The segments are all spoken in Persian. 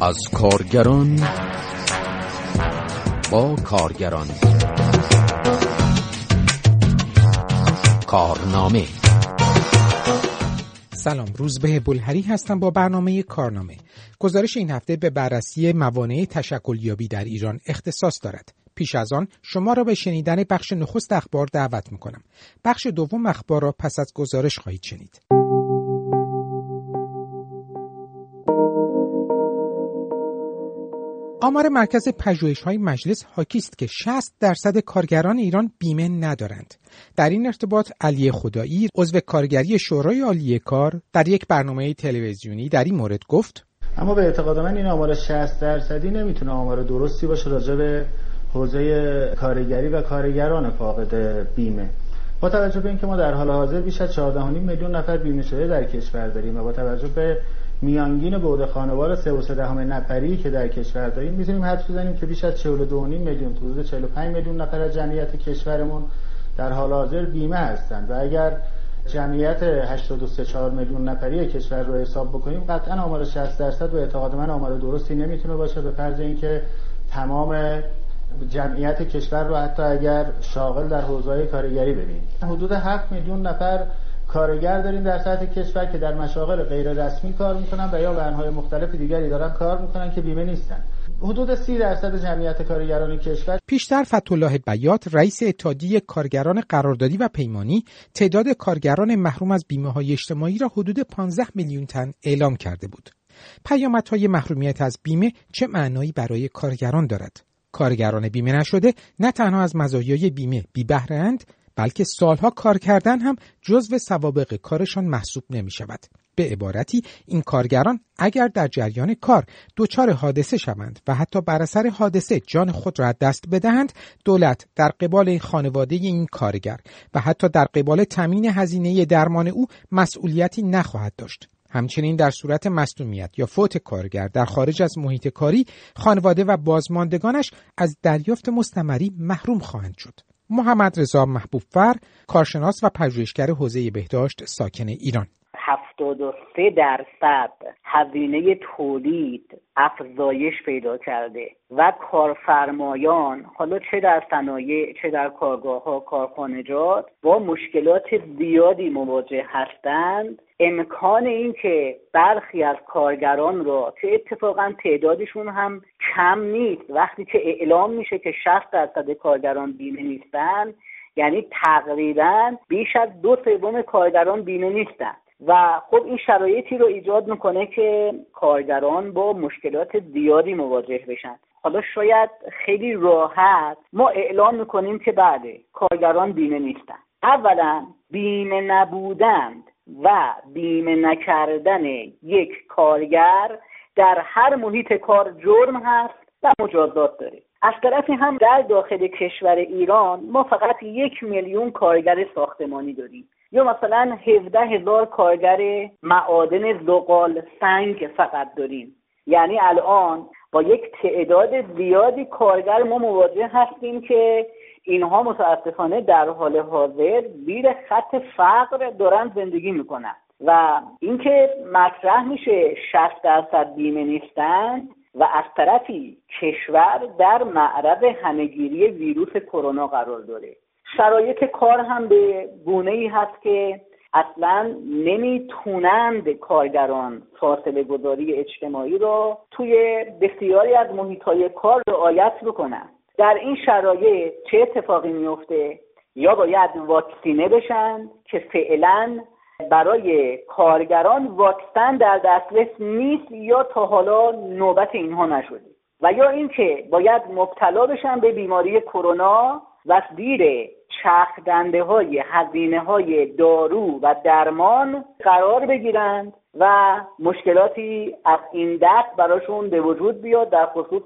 از کارگران با کارگران. کارنامه. سلام روزبه بلهری هستم با برنامه کارنامه. گزارش این هفته به بررسی موانع تشکلیابی در ایران اختصاص دارد. پیش از آن شما را به شنیدن بخش نخست اخبار دعوت می‌کنم. بخش دوم اخبار را پس از گزارش خواهید شنید. آمار مرکز پژوهش های مجلس حاکی است که 60 درصد کارگران ایران بیمه ندارند. در این ارتباط علی خدایی عضو کارگری شورای عالی کار در یک برنامه تلویزیونی در این مورد گفت اما به اعتقاد من این آمار 60 درصدی نمی‌تونه آمار درستی باشه راجع به حوزه کارگری و کارگران فاقد بیمه با توجه به اینکه ما در حال حاضر بیش از 14.5 میلیون نفر بیمه شده در کشور داریم و با توجه به میانگین بعد خانوار 3 و 3 نفری که در کشور داریم می‌تونیم حد بزنیم که بیش از 42.5 میلیون تا حدود 45 میلیون نفر از جمعیت کشورمون در حال حاضر بیمه هستند. و اگر جمعیت 83.4 میلیون نفری کشور رو حساب بکنیم قطعا آمار 60 درصد و اعتقاد من آمار درستی نمی‌تونه باشه. به فرض اینکه تمام جمعیت کشور رو حتی اگر شاغل در حوزه کارگری ببینیم. حدود 7 میلیون نفر کارگر داریم در سطح کشور که در مشاغل غیر رسمی کار می‌کنن و یا به انواع مختلف دیگری دارن کار می‌کنن که بیمه نیستن. حدود سی درصد جمعیت کارگران کشور پیشتر فتولاه بیات رئیس اتحادیه کارگران قراردادی و پیمانی تعداد کارگران محروم از بیمه های اجتماعی را حدود 15 میلیون تن اعلام کرده بود. پیامدهای محرومیت از بیمه چه معنایی برای کارگران دارد؟ کارگران بیمه نشده نه تنها از مزایای بیمه بی بهرهند بلکه سالها کار کردن هم جزو سوابق کارشان محسوب نمی شود. به عبارتی این کارگران اگر در جریان کار دچار حادثه شوند و حتی بر اثر حادثه جان خود را دست بدهند دولت در قبال خانواده این کارگر و حتی در قبال تامین هزینه درمان او مسئولیتی نخواهد داشت همچنین در صورت مصدومیت یا فوت کارگر در خارج از محیط کاری خانواده و بازماندگانش از دریافت مستمری محروم خواهند شد محمد رضا محبوبفر کارشناس و پژوهشگر حوزه بهداشت ساکن ایران. 73 درصد هزینه تولید افزایش پیدا کرده و کارفرمایان حالا چه در صنایع چه در کارگاه ها کارخانجات با مشکلات زیادی مواجه هستند. امکان این که برخی از کارگران را که اتفاقا تعدادشون هم کم نیست وقتی که اعلام میشه که 60 درصد کارگران بیمه نیستن یعنی تقریبا بیش از دو سوم کارگران بیمه نیستن. و خب این شرایطی رو ایجاد می‌کنه که کارگران با مشکلات زیادی مواجه بشن. حالا شاید خیلی راحت ما اعلام می‌کنیم که بعد کارگران بیمه نیستن. اولا بیمه نبودند و بیمه نکردن یک کارگر در هر محیط کار جرم هست و مجازات داره. از طرفی هم در داخل کشور ایران ما فقط یک میلیون کارگر ساختمانی داریم. یا مثلا 17 هزار کارگر معادن زغال سنگ فقط داریم. یعنی الان با یک تعداد زیادی کارگر ما مواجه هستیم که اینها متاسفانه در حال حاضر زیر خط فقر دارن زندگی می‌کنن. و اینکه مطرح میشه 60 درصد بیمه نیستن و از طرفی کشور در معرض همهگیری ویروس کرونا قرار داره. شرایط کار هم به گونه ای هست که اصلا نمی‌تونند کارگران فاصله گذاری اجتماعی را توی بسیاری از محیط های کار رعایت بکنند در این شرایط چه اتفاقی میفته یا باید واکسینه بشن که فعلا برای کارگران واکسن در دسترس نیست یا تا حالا نوبت اینها نشده؟ و یا اینکه باید مبتلا بشن به بیماری کرونا و زیر چرخ دنده های هزینه های دارو و درمان قرار بگیرند و مشکلاتی از این دست براشون به وجود بیاد در خصوص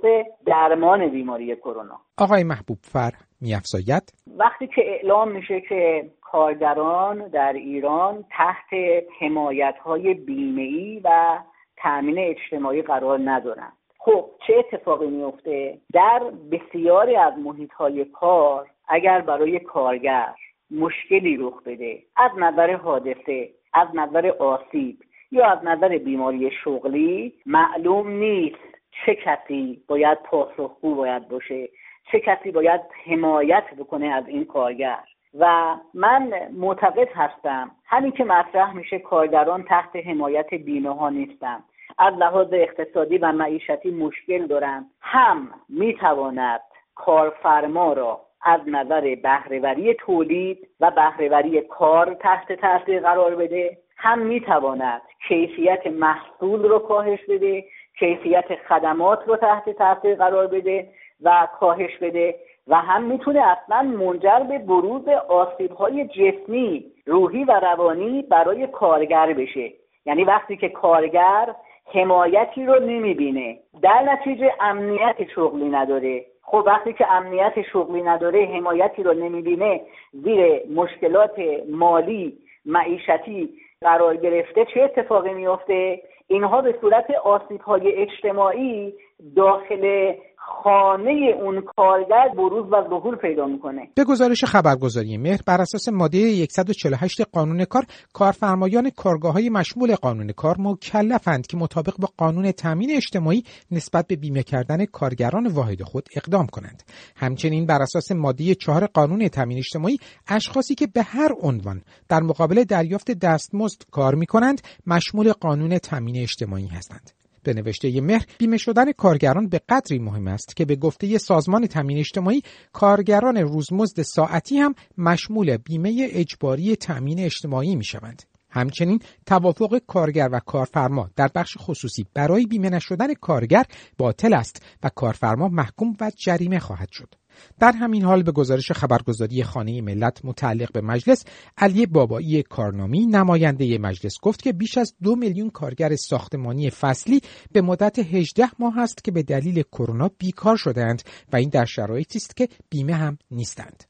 درمان بیماری کرونا. آقای محبوب فر میافزاید. وقتی که اعلام میشه که کارگران در ایران تحت حمایت های بیمه و تأمین اجتماعی قرار ندارند خب چه اتفاقی میفته در بسیاری از محیط های کار اگر برای کارگر مشکلی رخ بده از نظر حادثه از نظر آسیب یا از نظر بیماری شغلی معلوم نیست چه کسی باید پاسخگو باید باشه چه کسی باید حمایت بکنه از این کارگر. و من معتقد هستم همین که مطرح میشه کارگران تحت حمایت بیمه ها نیستن. از لحاظ اقتصادی و معیشتی مشکل دارند. هم می‌تواند کارفرما را از نظر بهرهوری تولید و بهرهوری کار تحت تاثیر قرار بده. هم می‌تواند کیفیت محصول رو کاهش بده کیفیت خدمات رو تحت تاثیر قرار بده و کاهش بده و هم می‌تونه اصلا منجر به بروز آسیب های جسمی روحی و روانی برای کارگر بشه. یعنی وقتی که کارگر حمایتی رو نمی‌بینه. در نتیجه امنیت شغلی نداره. خب وقتی که امنیت شغلی نداره حمایتی رو نمی‌بینه زیر مشکلات مالی معیشتی قرار گرفته چه اتفاقی میفته اینها به صورت آسیب های اجتماعی داخل خانه اون کارگر بروز و ظهور پیدا می‌کنه. به گزارش خبرگزاری مهر بر اساس ماده 148 قانون کار کارفرمایان کارگاه های مشمول قانون کار مکلفند که مطابق با قانون تامین اجتماعی نسبت به بیمه کردن کارگران واحد خود اقدام کنند. همچنین بر اساس ماده 4 قانون تامین اجتماعی اشخاصی که به هر عنوان در مقابل دریافت دستمزد کار می کنند مشمول قانون تامین اجتماعی هستند. به نوشته مهر بیمه شدن کارگران به قدری مهم است که به گفته سازمان تامین اجتماعی کارگران روزمزد ساعتی هم مشمول بیمه اجباری تامین اجتماعی می شوند. همچنین توافق کارگر و کارفرما در بخش خصوصی برای بیمه نشدن کارگر باطل است و کارفرما محکوم و جریمه خواهد شد. در همین حال به گزارش خبرگزاری خانه ملت متعلق به مجلس علی بابایی کارنامی نماینده مجلس گفت که بیش از دو میلیون کارگر ساختمانی فصلی به مدت 18 ماه است که به دلیل کرونا بیکار شدهاند و این در شرایطی است که بیمه هم نیستند.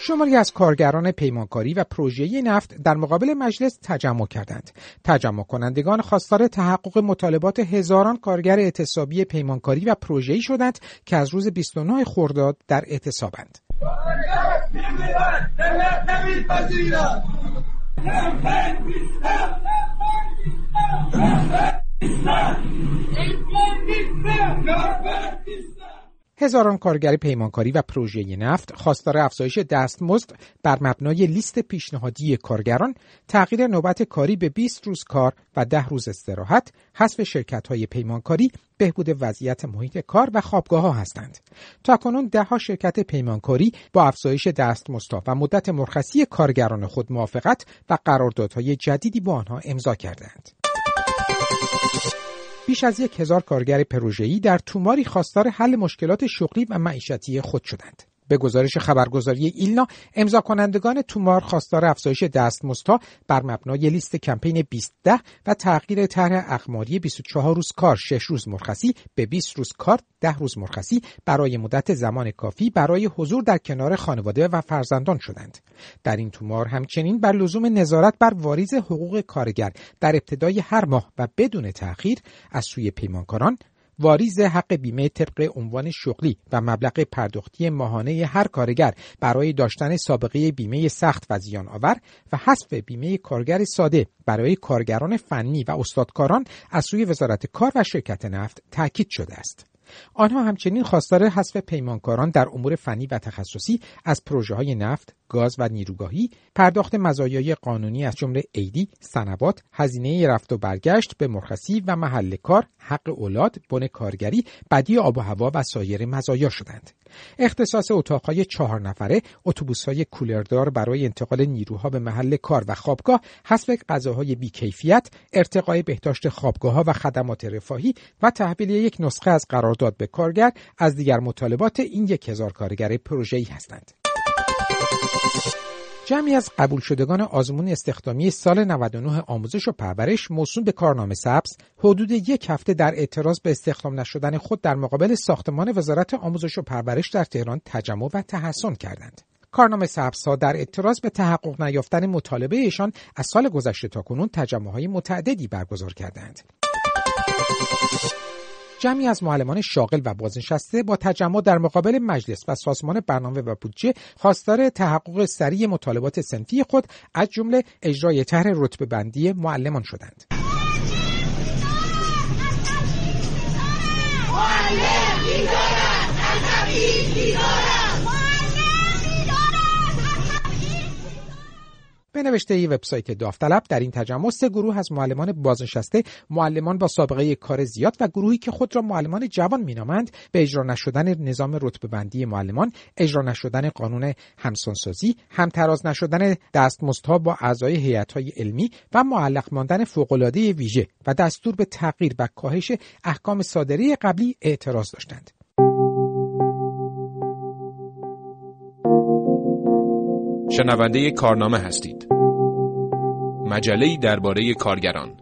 شماری از کارگران پیمانکاری و پروژه نفت در مقابل مجلس تجمع کردند. تجمع کنندگان خواستار تحقق مطالبات هزاران کارگر اعتصابی پیمانکاری و پروژه‌ای شدند که از روز 29 خرداد در اعتصابند. هزاران کارگر پیمانکاری و پروژه نفت خواستار افزایش دستمزد بر مبنای لیست پیشنهادی کارگران تغییر نوبت کاری به 20 روز کار و 10 روز استراحت حذف شرکت های پیمانکاری بهبود وضعیت محیط کار و خوابگاه ها هستند. تا کنون ده شرکت پیمانکاری با افزایش دستمزدها و مدت مرخصی کارگران خود موافقت و قراردادهای جدیدی با آنها امضا کردند بیش از یک هزار کارگر پروژه‌ای در توماری خواستار حل مشکلات شغلی و معیشتی خود شدند. به گزارش خبرگزاری ایلنا امضا کنندگان تومار خواستار افزایش دستمزدها بر مبنای لیست کمپین 2010 و تغییر طرح اقماری 24 روز کار 6 روز مرخصی به 20 روز کار 10 روز مرخصی برای مدت زمان کافی برای حضور در کنار خانواده و فرزندان شدند. در این تومار همچنین بر لزوم نظارت بر واریز حقوق کارگر در ابتدای هر ماه و بدون تأخیر از سوی پیمانکاران واریز حق بیمه طبق عنوان شغلی و مبلغ پرداختی ماهانه هر کارگر برای داشتن سابقه بیمه سخت و زیان آور و حذف بیمه کارگر ساده برای کارگران فنی و استادکاران از سوی وزارت کار و شرکت نفت تاکید شده است. آنها همچنین خواستار حذف پیمانکاران در امور فنی و تخصصی از پروژه های نفت، گاز و نیروگاهی، پرداخت مزایای قانونی از جمله عیدی، سنوات، هزینه رفت و برگشت به مرخصی و محل کار، حق اولاد، بن کارگری، بدی آب و هوا و سایر مزایا شدند. اختصاص اتاقهای چهار نفره، اتوبوس‌های کولردار برای انتقال نیروها به محل کار و خوابگاه، حذف غذاهای بیکیفیت، ارتقای بهداشت خوابگاه و خدمات رفاهی و تحویل یک نسخه از قرارداد به کارگر از دیگر مطالبات این یک هزار کارگر پروژه‌ای هستند. جمعی از قبول شدگان آزمون استخدامی سال 99 آموزش و پرورش موسوم به کارنامه سبز حدود یک هفته در اعتراض به استخدام نشدن خود در مقابل ساختمان وزارت آموزش و پرورش در تهران تجمع و تحسن کردند. کارنامه سبزها در اعتراض به تحقق نیافتن مطالبه ایشان از سال گذشته تا کنون تجمعهای متعددی برگزار کردند. جمعی از معلمان شاغل و بازنشسته با تجمع در مقابل مجلس و سازمان برنامه و بودجه خواستار تحقق سریع مطالبات سنفی خود از جمله اجرای طرح رتبه بندی معلمان شدند. به نوشته ای وبسایت داوطلب. در این تجمع سه گروه از معلمان بازنشسته معلمان با سابقه کار زیاد و گروهی که خود را معلمان جوان مینامند به اجرا نشدن نظام رتبه بندی معلمان اجرا نشدن قانون همسانسازی همتراز نشدن دستمزدها با اعضای هیئت‌های علمی و معلق ماندن فوق‌العاده ویژه و دستور به تغییر و کاهش احکام صادره قبلی اعتراض داشتند. شنونده کارنامه هستید. مجله‌ای درباره کارگران.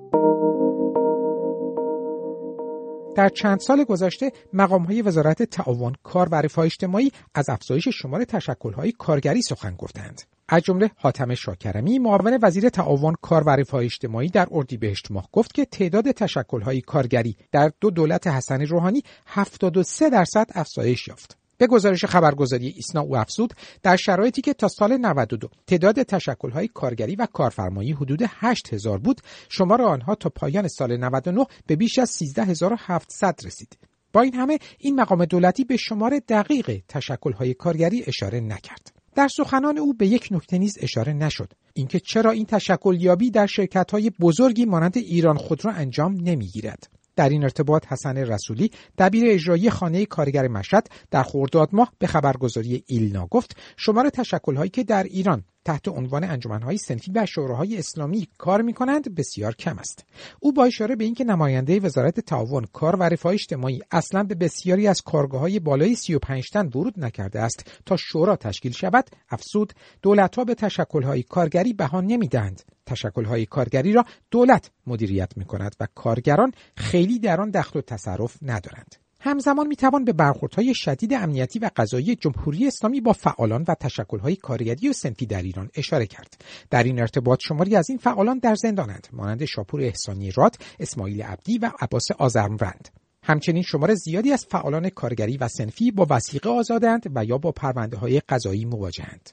در چند سال گذشته مقام های وزارت تعاون کار و رفاه اجتماعی از افزایش شمار تشکل های کارگری سخن گفتند. از جمله حاتم شاکرمی معاون وزیر تعاون کار و رفاه اجتماعی در اردیبهشت ماه گفت که تعداد تشکل های کارگری در دو دولت حسن روحانی 73 درصد افزایش یافت. به گزارش خبرگزاری ایسنا او افزود در شرایطی که تا سال 92 تعداد تشکل‌های کارگری و کارفرمایی حدود 8000 بود شمار آنها تا پایان سال 99 به بیش از 13700 رسید. با این همه این مقام دولتی به شمار دقیق تشکل‌های کارگری اشاره نکرد. در سخنان او به یک نکته نیز اشاره نشد. اینکه چرا این تشکل یابی در شرکت‌های بزرگی مانند ایران خودرو انجام نمی‌گیرد. در این ارتباط حسن رسولی دبیر اجرایی خانه کارگر مشهد در خرداد ماه به خبرگزاری ایلنا گفت شمار تشکل‌هایی که در ایران تحت عنوان انجمنهای سنفی و شوراهای اسلامی کار می کنند بسیار کم است. او با اشاره به اینکه نماینده وزارت تعاون کار و رفاه اجتماعی اصلا به بسیاری از کارگاه های بالای 35 تن ورود نکرده است تا شورا تشکیل شود افسود دولتها به تشکل‌های کارگری بها نمی‌دهند. تشکل‌های کارگری را دولت مدیریت می کند و کارگران خیلی در آن دخل و تصرف ندارند. همزمان می‌توان به برخوردهای شدید امنیتی و قضایی جمهوری اسلامی با فعالان و تشکلهای کارگری و سنفی در ایران اشاره کرد. در این ارتباط شماری از این فعالان در زندانند. مانند شاپور احسانی راد اسماعیل عبدی و عباس آزرموند همچنین شمار زیادی از فعالان کارگری و سنفی با وسیقه آزادند و یا با پرونده های قضایی مواجهند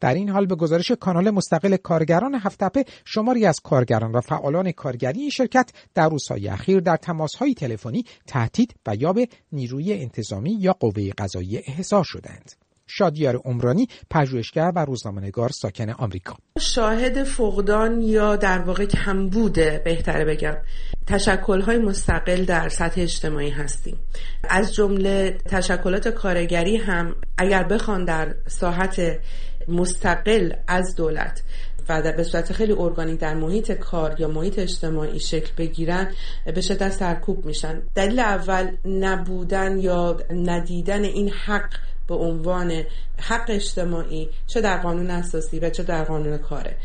در این حال به گزارش کانال مستقل کارگران هفتپه شماری از کارگران و فعالان کارگری این شرکت در روزهای اخیر در تماسهای تلفنی تهدید و یا به نیروی انتظامی یا قوه قضایی احضار شدند. شادیار عمرانی پژوهشگر و روزنامه‌نگار ساکن آمریکا. شاهد فقدان یا در واقع کمبوده بهتره بگم. تشکل‌های مستقل در سطح اجتماعی هستیم. از جمله تشکلات کارگری هم اگر بخوان در ساحت مستقل از دولت و در به صورت خیلی ارگانیک در محیط کار یا محیط اجتماعی شکل بگیرن به شدت سرکوب میشن. دلیل اول نبودن یا ندیدن این حق به عنوان حق اجتماعی چه در قانون اساسی و چه در قانون کاره.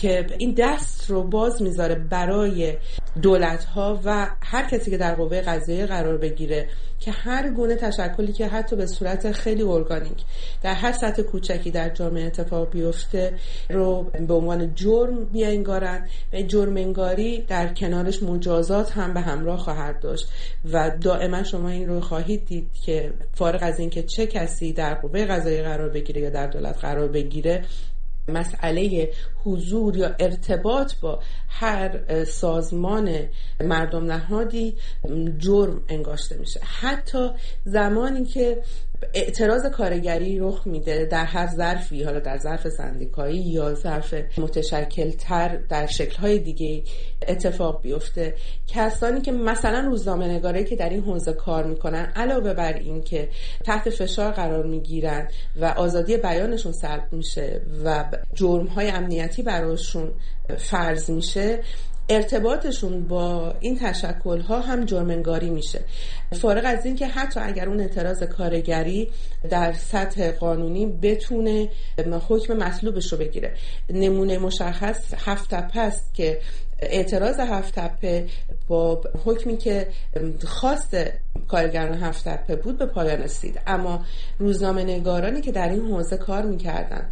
که این دست رو باز می‌ذاره برای دولت ها و هر کسی که در قوه قضایی قرار بگیره که هر گونه تشکلی که حتی به صورت خیلی ارگانیک در هر سطح کوچکی در جامعه اتفاق بیفته رو به عنوان جرم بیانگارن و جرم انگاری در کنارش مجازات هم به همراه خواهد داشت و دائما شما این رو خواهید دید که فارغ از اینکه چه کسی در قوه قضایی قرار بگیره یا در دولت قرار بگیره مسئله حضور یا ارتباط با هر سازمان مردم نهادی جرم انگاشته میشه. حتی زمانی که اعتراض کارگری رخ میده در هر ظرفی حالا در ظرف سندیکایی یا ظرف متشکل تر در شکل های دیگه اتفاق بیفته. کسانی که مثلا روزنامه که در این حوزه کار می‌کنن علاوه بر این که تحت فشار قرار می‌گیرن و آزادی بیانشون سلب میشه و جرم های امنیتی براشون فرض میشه ارتباطشون با این تشکل ها هم جرمنگاری میشه. فارغ از اینکه حتی اگر اون اعتراض کارگری در سطح قانونی بتونه حکم مطلوبش رو بگیره. نمونه مشخص هفت است که اعتراض هفت تپه با حکمی که خواست کارگران هفت تپه بود به پایان رسید. اما روزنامه نگارانی که در این حوزه کار می‌کردن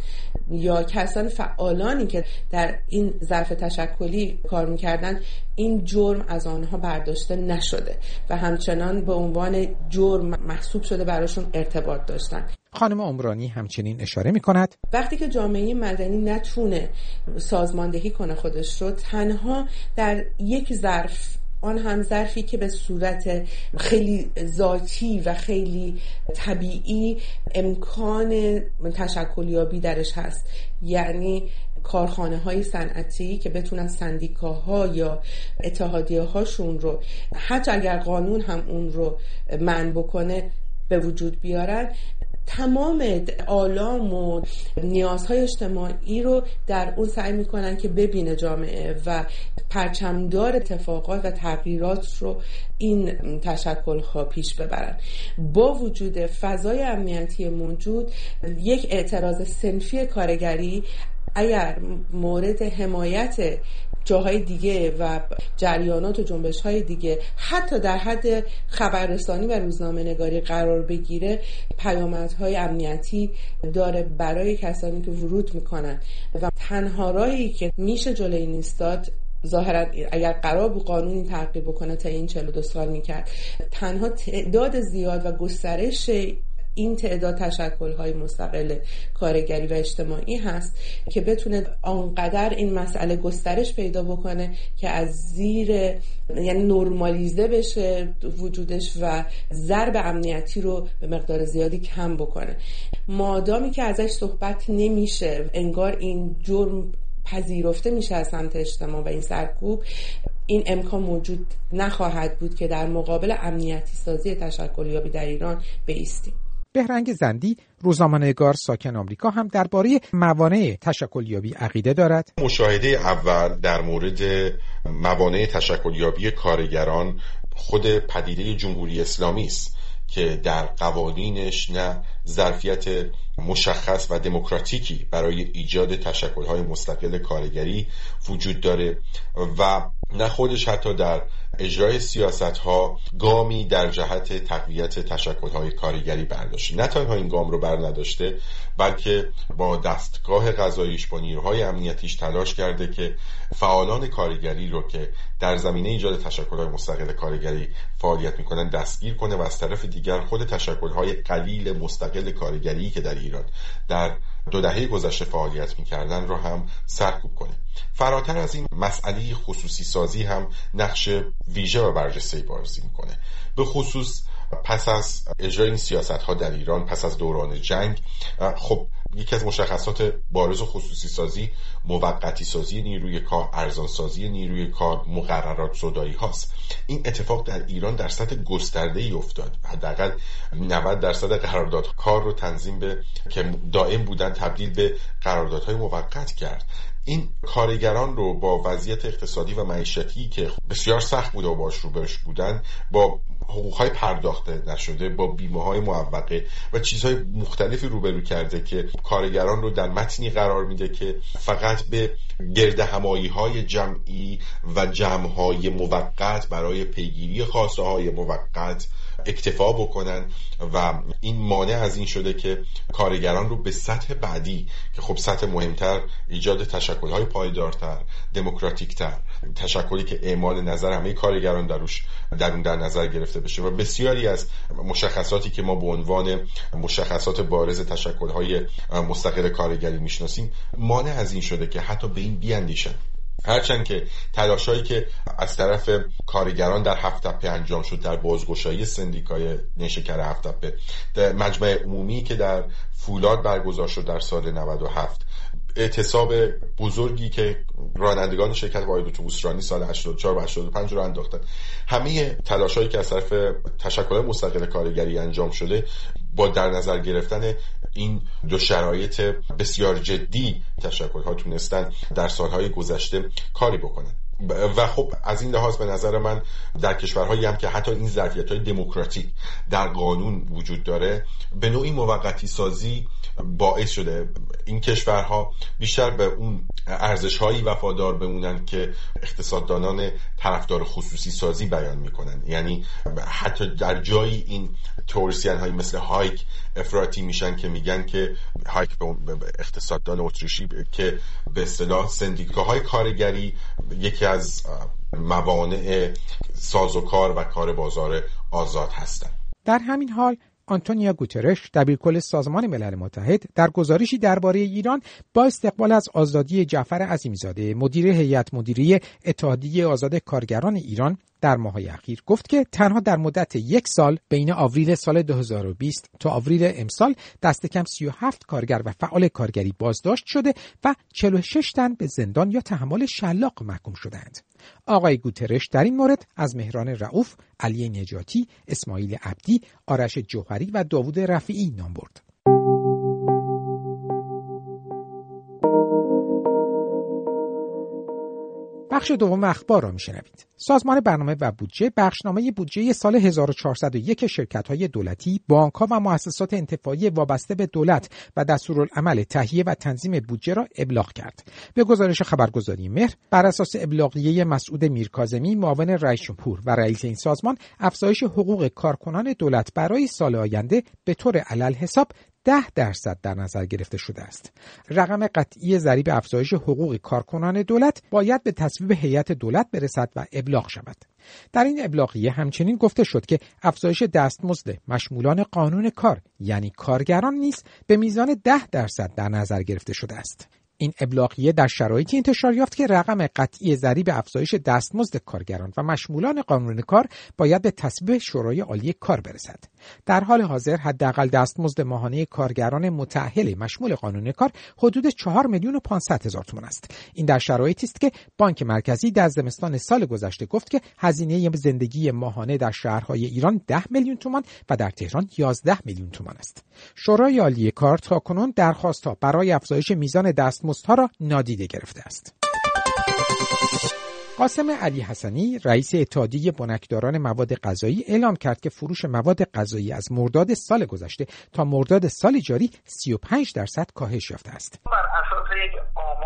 یا کسان فعالانی که در این ظرف تشکلی کار می‌کردن این جرم از آنها برداشته نشده و همچنان به عنوان جرم محسوب شده براشون ارتباط داشتن. خانم عمرانی همچنین اشاره می کند وقتی که جامعه مدنی نتونه سازماندهی کنه خودش رو تنها در یک ظرف آن هم ظرفی که به صورت خیلی ذاتی و خیلی طبیعی امکان تشکلیابی درش هست. یعنی کارخانه های صنعتی که بتونن سندیکاها یا اتحادیه هاشون رو حتی اگر قانون هم اون رو من بکنه به وجود بیارن. تمام آلام و نیازهای اجتماعی رو در اون سعی می‌کنن که ببینه جامعه و پرچمدار اتفاقات و تغییرات رو این تشکل ها پیش ببرن. با وجود فضای امنیتی موجود یک اعتراض سنفی کارگری اگر مورد حمایت جاهای دیگه و جریانات و جنبش های دیگه حتی در حد خبررسانی و روزنامه نگاری قرار بگیره پیامدهای امنیتی داره برای کسانی که ورود می‌کنن. و تنها راهی که میشه جلوی نیستاد ظاهرا اگر قرار بود قانونی تغییر بکنه تا این 42 سال می‌کرد تنها تعداد زیاد و گسترش این تعداد تشکل های مستقل کارگری و اجتماعی هست که بتونه آنقدر این مسئله گسترش پیدا بکنه که از زیر یعنی نرمالیزه بشه وجودش و ضرب امنیتی رو به مقدار زیادی کم بکنه. مادامی که ازش صحبت نمیشه انگار این جرم پذیرفته میشه از سمت اجتماع و این سرکوب این امکان موجود نخواهد بود که در مقابل امنیتی سازی تشکلیابی در ایران بیستیم. بهرنگ زندی روزنامه‌نگار ساکن آمریکا هم درباره موانع تشکلیابی عقیده دارد. مشاهده اول در مورد موانع تشکلیابی کارگران خود پدیده جمهوری اسلامی است که در قوانینش نه ظرفیت مشخص و دموکراتیکی برای ایجاد تشکلهای مستقل کارگری وجود داره و نه خودش حتی در اجرای سیاست ها گامی در جهت تقویت تشکل های کارگری برداشته نه تنها این گام رو بر نداشته بلکه با دستگاه غذاییش با نیروهای امنیتیش تلاش کرده که فعالان کارگری رو که در زمینه ایجاد تشکل های مستقل کارگری فعالیت می‌کنن دستگیر کنه و از طرف دیگر خود تشکل های قلیل مستقل کارگری که در ایران در دو دهه گذشته فعالیت می‌کردن رو هم سرکوب کنه. فراتر از این مسئله خصوصی سازی هم نقش ویژه و برجسته بازی می‌کنه. به خصوص پس از اجرای این سیاست ها در ایران پس از دوران جنگ خب یکی از مشخصات بارز و خصوصی سازی موقتی سازی نیروی کار ارزان سازی نیروی کار مقررات صدایی هاست. این اتفاق در ایران در سطح گسترده ای افتاد. حداقل 90 درصد قرارداد کار رو تنظیم به که دائم بودن تبدیل به قراردادهای موقت کرد. این کارگران رو با وضعیت اقتصادی و معیشتی که بسیار سخت بوده و باش روبرش بودن با حقوقهای پرداخته نشده با بیمه های معوقه و چیزهای مختلفی روبرو کرده که کارگران رو در متنی قرار میده که فقط به گرد همایی های جمعی و جمع های موقت برای پیگیری خواسته های موقت اکتفا بکنن و این مانع از این شده که کارگران رو به سطح بعدی که خب سطح مهمتر ایجاد تشکلهای پایدارتر دموکراتیکتر تشکلی که اعمال نظر همه کارگران دروش در اون در نظر گرفته بشه و بسیاری از مشخصاتی که ما به عنوان مشخصات بارز تشکلهای مستقل کارگری می‌شناسیم مانع از این شده که حتی به این بیاندیشن. هرچند که تلاشایی که از طرف کارگران در هفت تپه انجام شد در بازگشایی سندیکای نیشکر هفت تپه در مجمع عمومی که در فولاد برگزار شد در سال 97 اعتصاب بزرگی که رانندگان شرکت واحد اتوبوس رانی سال 84 و 85 رو انداختن. همه تلاشایی که از طرف تشکل مستقل کارگری انجام شده با در نظر گرفتن این دو شرایط بسیار جدی تشکل ها تونستن در سالهای گذشته کاری بکنن. و خب از این لحاظ به نظر من در کشورهایی هم که حتی این ظرفیت های دموکراتیک در قانون وجود داره به نوعی موقتی سازی باعث شده این کشورها بیشتر به اون ارزش هایی وفادار بمونن که اقتصاددانان طرفدار خصوصی سازی بیان می‌کنن. یعنی حتی در جایی این تئوریسین هایی مثل هایک افراطی میشن که میگن که هایک به اقتصاددان اتریشی که به اصطلاح سندیکاهای کارگری یکی از موانع سازوکار و کار بازار آزاد هستند در همین حال آنتونیو گوترش دبیرکل سازمان ملل متحد در گزارشی درباره ایران با استقبال از آزادی جعفر عظیم‌زاده مدیر هیئت مدیره اتحادیه آزاد کارگران ایران در ماهای اخیر گفت که تنها در مدت یک سال بین آوریل سال 2020 تا آوریل امسال دست کم 37 کارگر و فعال کارگری بازداشت شده و 46 تن به زندان یا تحمل شلاق محکوم شدند. آقای گوترش در این مورد از مهران رعوف، علی نجاتی، اسماعیل عبدی، آرش جوهری و داوود رفیعی نام برد. بخش دوم اخبار را میشنوید. سازمان برنامه و بودجه بخشنامه بودجه سال 1401 شرکت های دولتی، بانک ها و مؤسسات انتفاعی وابسته به دولت و دستورالعمل تهیه و تنظیم بودجه را ابلاغ کرد. به گزارش خبرگزاری مهر بر اساس ابلاغیه مسعود میرکاظمی معاون رئیس جمهور و رئیس این سازمان افزایش حقوق کارکنان دولت برای سال آینده به طور علل حساب ده درصد در نظر گرفته شده است. رقم قطعی ضریب افزایش حقوق کارکنان دولت باید به تصویب هیئت دولت برسد و ابلاغ شود. در این ابلاغیه همچنین گفته شد که افزایش دستمزد مشمولان قانون کار یعنی کارگران نیز به میزان ده درصد در نظر گرفته شده است. این ابلاغیه در شرایطی انتشار یافت که رقم قطعی ضریب افزایش دستمزد کارگران و مشمولان قانون کار باید به تصویب شورای عالی کار برسد. در حال حاضر حداقل دستمزد ماهانه کارگران متأهل مشمول قانون کار حدود 4 میلیون و 500 هزار تومان است. این در شرایطی است که بانک مرکزی در زمستان سال گذشته گفت که هزینه زندگی ماهانه در شهرهای ایران 10 میلیون تومان و در تهران 11 میلیون تومان است. شورای عالی کار تاکنون درخواستها برای افزایش میزان دست دستمزدها را نادیده گرفته است. قاسم علی حسنی رئیس اتحادیه بنکداران مواد غذایی اعلام کرد که فروش مواد غذایی از مرداد سال گذشته تا مرداد سال جاری 35 درصد کاهش یافته است.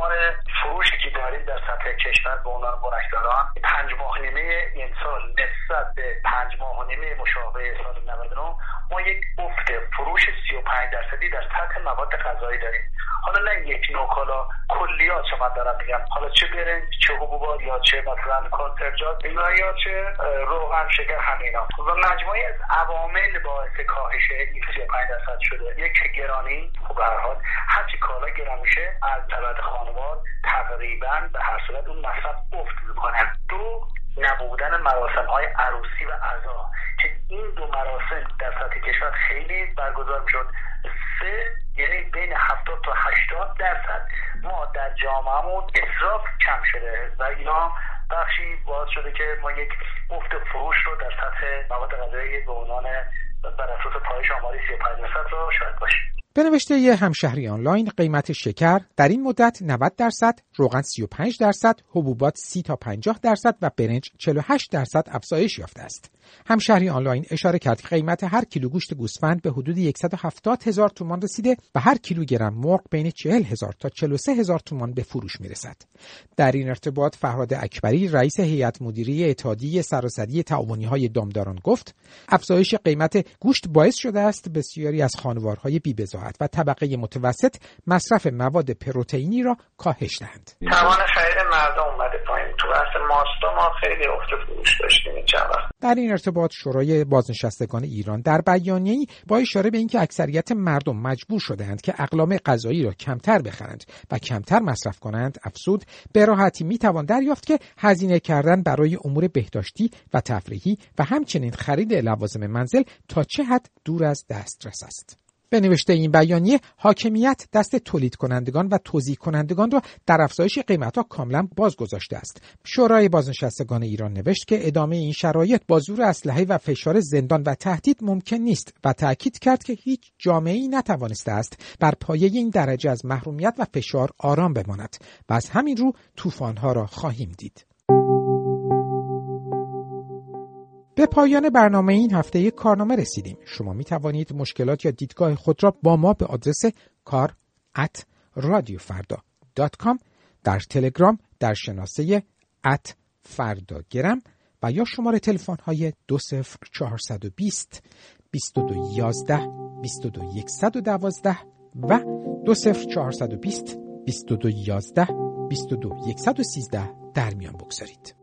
آمار فروشی که داریم در سطح کشور به عنوان بنکداران پنج ماه نیمه این سال نسبت به پنج ماه نیمه مشابه سال 99 ما یک افت فروش 35 درصدی در سطح مواد غذایی داریم. حالا نه یک نوکالا کلیات من دارم میگم. حالا چه برنج چه حبوبات یا چه مثلا کنسرجات یا چه روغن شکر همینا و مجموعی از عوامل باعث کاهش این 35 درصد شده. یک گرانی خب به هر حال هرچی کالا گران میشه از طبقه تقریبا به هر صورت اون مصرف افت می‌کنه. دو نبودن مراسم های عروسی و عزا که این دو مراسم در سطح کشور خیلی برگزار می‌شد. سه یعنی بین 70 تا 80 درصد ما در جامعهمون اصراف کم شده و اینا بخشی باعث شده که ما یک افت فروش رو در سطح مواد غذایی به عنوان بر اساس پایش آماری 35 درصد رو شاید باشیم. به نوشته یه همشهری آنلاین قیمت شکر در این مدت 90 درصد، روغن 35 درصد، حبوبات 30 تا 50 درصد و برنج 48 درصد افزایش یافته است. همشهری آنلاین اشاره کرد که قیمت هر کیلو گوشت گوسفند به حدود 170 هزار تومان رسیده و هر کیلوگرم مرغ بین 40 هزار تا 43 هزار تومان به فروش می‌رسد. در این ارتباط فرهاد اکبری رئیس هیئت مدیره اتحادیه سراسری تعاونی های دامداران گفت افزایش قیمت گوشت باعث شده است بسیاری از خانوارهای بی‌بضاعت و طبقه متوسط مصرف مواد پروتئینی را کاهش دهند. توان خرید مردم اومده پایین تو بحث ماستا ما خیلی افت فروش داشتیم این در این ارتباط شورای بازنشستگان ایران در بیانیه‌ای با اشاره به اینکه اکثریت مردم مجبور شدهاند که اقلام غذایی را کمتر بخرند و کمتر مصرف کنند افسود به راحتی می‌توان دریافت که هزینه کردن برای امور بهداشتی و تفریحی و همچنین خرید لوازم منزل تا چه حد دور از دسترس است. به نوشته این بیانیه حاکمیت دست تولید کنندگان و توزیع کنندگان را در افزایش قیمت ها کاملا باز گذاشته است. شورای بازنشستگان ایران نوشت که ادامه این شرایط با زور اسلحه و فشار زندان و تهدید ممکن نیست و تاکید کرد که هیچ جامعه ای نتوانسته است بر پایه این درجه از محرومیت و فشار آرام بماند. و از همین رو طوفانها را خواهیم دید. به پایان برنامه این هفته یک کارنامه رسیدیم. شما می توانید مشکلات یا دیدگاه خود را با ما به آدرس کار at در تلگرام در شناسه ات فرداگرم و یا شماره تلفن های 20420 2211 22112 و 20420 2211 22113 در میان بگذارید.